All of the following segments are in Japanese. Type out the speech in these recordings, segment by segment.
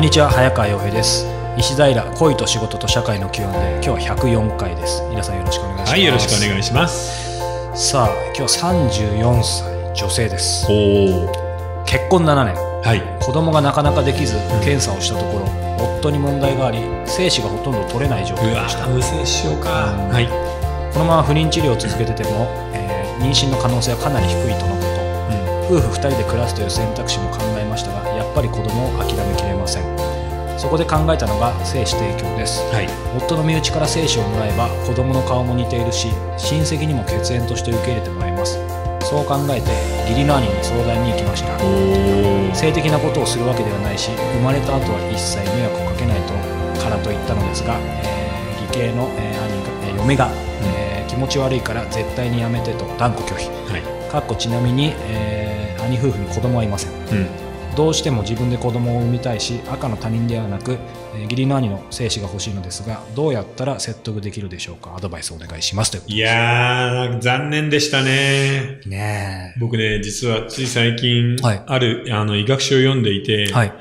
こんにちは早川洋平です石平恋と仕事と社会の Q&A 今日は104回です皆さんよろしくお願いしますはい、よろしくお願いします。さあ今日は34歳女性です。結婚7年はい。子供がなかなかできず検査をしたところ夫に問題があり精子がほとんど取れない状況でした無精子症か。はい。このまま不妊治療を続けてても、えー妊娠の可能性はかなり低いとのこと夫婦2人で暮らすという選択肢も考えましたがやっぱり子供を諦めきれません。そこで考えたのが精子提供です。はい。夫の身内から精子をもらえば子供の顔も似ているし親戚にも血縁として受け入れてもらえます。そう考えて義理の兄に相談に行きました。お性的なことをするわけではないし生まれた後は一切迷惑をかけないとからと言ったのですが、えー義兄の、えー兄が、えー嫁が、えー気持ち悪いから絶対にやめてと断固拒否。はい。かっこちなみに、えー兄夫婦に子供はいません。うん。どうしても自分で子供を産みたいし赤の他人ではなく、えー義理の兄の精子が欲しいのですがどうやったら説得できるでしょうか？アドバイスお願いします。というこいやー、残念でしたね。とね僕ね、実はつい最近、はい。ある、あの、医学書を読んでいて、はい。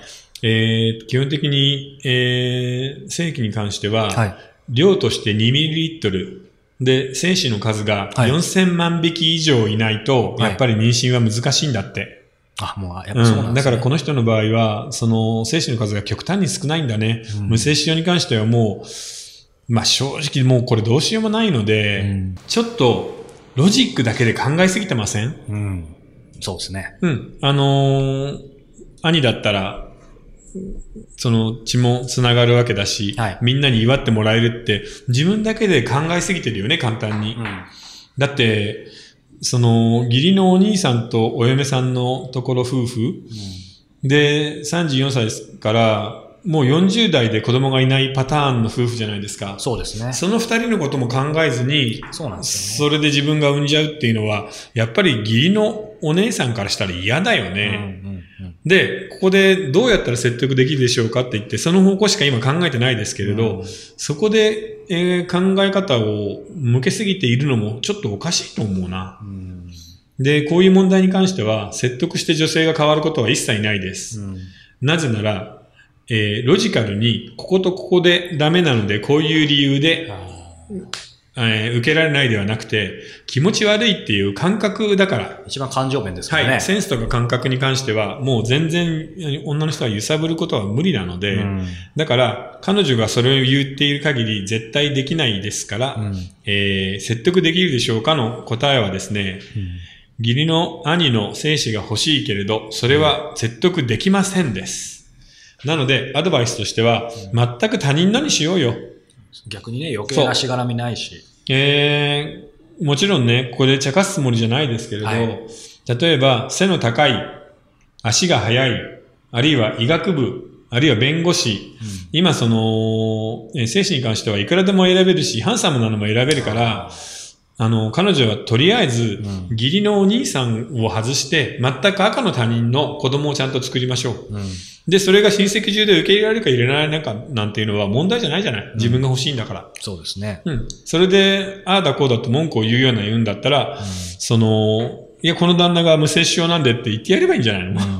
えー基本的に、えー、正規に関しては、はい。量として2ミリリットル。で、精子の数がはい。4000万匹以上いないと、はい。やっぱり妊娠は難しいんだって。あもうやっぱそうなんねうん、だからこの人の場合は、その精子の数が極端に少ないんだね。うん。無精子症に関してはもう、まあ正直もうこれどうしようもないので、うん。ちょっとロジックだけで考えすぎてません？うん。そうですね。うん。あのー兄だったら、その血もつながるわけだし、はい。みんなに祝ってもらえるって、自分だけで考えすぎてるよね、簡単に。うん。だって、その、義理のお兄さんとお嫁さんのところ夫婦。で、34歳から、もう40代で子供がいないパターンの夫婦じゃないですか。そうですね。その二人のことも考えずに、そうなんですよね。それで自分が産んじゃうっていうのは、やっぱり義理のお姉さんからしたら嫌だようんね。うんうんで、ここでどうやったら説得できるでしょうかって言って、その方向しか今考えてないですけれど、うんそこで、えー考え方を向けすぎているのもちょっとおかしいと思うな。うんで、こういう問題に関しては、説得して女性が変わることは一切ないです。うんなぜなら、えーロジカルに、こことここでダメなので、こういう理由で、えー受けられないではなくて、気持ち悪いっていう感覚だから、一番感情面ですかはい。センスとか感覚に関しては、もう全然え女の人は揺さぶることは無理なので、うんだから、彼女がそれを言っている限り絶対できないですから、うんえー説得できるでしょうかの答えはですね、義理の兄の精子が欲しいけれど、それは説得できませんです。なので、アドバイスとしては、全く他人のにしようよ。逆にね、余計なしがらみないし。えー、もちろんね、ここで茶化すつもりじゃないですけれど、はい。例えば背の高い、足が速い、あるいは医学部、あるいは弁護士、今その、えー精子に関してはいくらでも選べるし、ハンサムなのも選べるから、あの、彼女はとりあえず、うん。義理のお兄さんを外して、全く赤の他人の子供をちゃんと作りましょう。うんで、それが親戚中で受け入れられるか入れられないかなんていうのは問題じゃないじゃない？自分が欲しいんだから。そうですね。うん。それで、ああだこうだと文句を言うような言うんだったら、その、いや、この旦那が無接種なんでって言ってやればいいんじゃないの、うんうんうんうん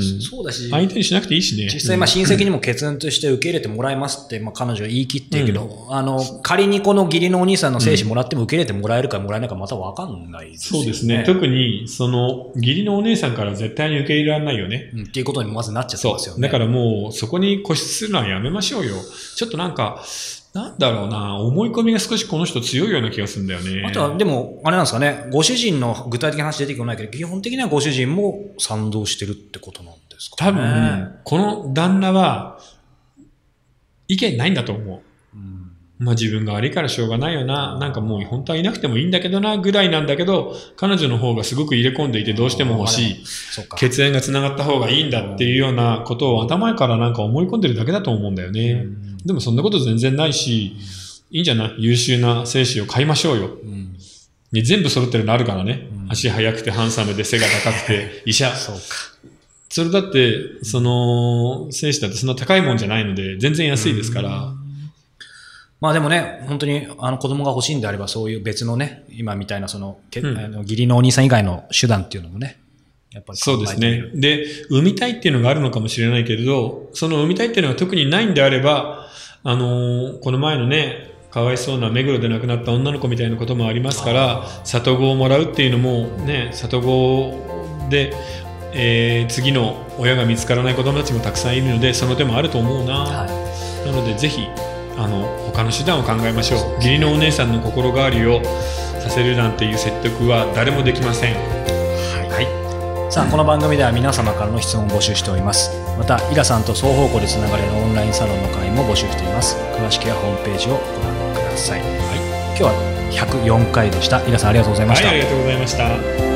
そうだし、相手にしなくていいしね。実際まあ親戚にも血縁として受け入れてもらえますって、まあ、彼女は言い切ってるけど、あの、仮にこの義理のお兄さんの精子もらっても受け入れてもらえるかもらえないかまたわかんないですよね。そうですね。特に、その、義理のお姉さんから絶対に受け入れられないよね。うんっていうことにまずなっちゃってそますよね。う。だからもう、そこに固執するのはやめましょうよ。ちょっとなんか、なんだろうな、思い込みが少しこの人強いような気がするんだよね。あとは、でも、あれなんですかね、ご主人の具体的な話出てこないけど、基本的にはご主人も賛同してるってことなんですか多ね。分、この旦那は、意見ないんだと思う。うんまあ自分が悪いからしょうがないよな。なんかもう本当はいなくてもいいんだけどな、ぐらいなんだけど、彼女の方がすごく入れ込んでいてどうしても欲しい。血縁が繋がった方がいいんだっていうようなことを頭からなんか思い込んでるだけだと思うんだよね。うんでもそんなこと全然ないし、いいんじゃない？優秀な精子を買いましょうよ。うんね全部揃ってるのあるからね。うん足速くてハンサムで背が高くて 医者。そうか。それだって、その、精子だってそんな高いもんじゃないので、全然安いですから。まあでもね、本当にあの子供が欲しいんであれば、そういう別のね、今みたいなその、けうんあの義理のお兄さん以外の手段っていうのもね、やっぱり考そうです。ねで、産みたいっていうのがあるのかもしれないけれど、その産みたいっていうのが特にないんであれば、あのーこの前のね、かわいそうな目黒で亡くなった女の子みたいなこともありますから、里子をもらうっていうのもね、里子で、えー次の親が見つからない子供たちもたくさんいるので、その手もあると思うな。はい。なのでぜひあの他の手段を考えましょう義理のお姉さんの心変わりをさせるなんていう説得は誰もできませんはい。さあ、この番組では皆様からの質問を募集しております。また、イラさんと双方向でつながれるオンラインサロンの会も募集しています。詳しくはホームページをご覧ください。はい。今日は104回でした。イラさんありがとうございました。はいありがとうございました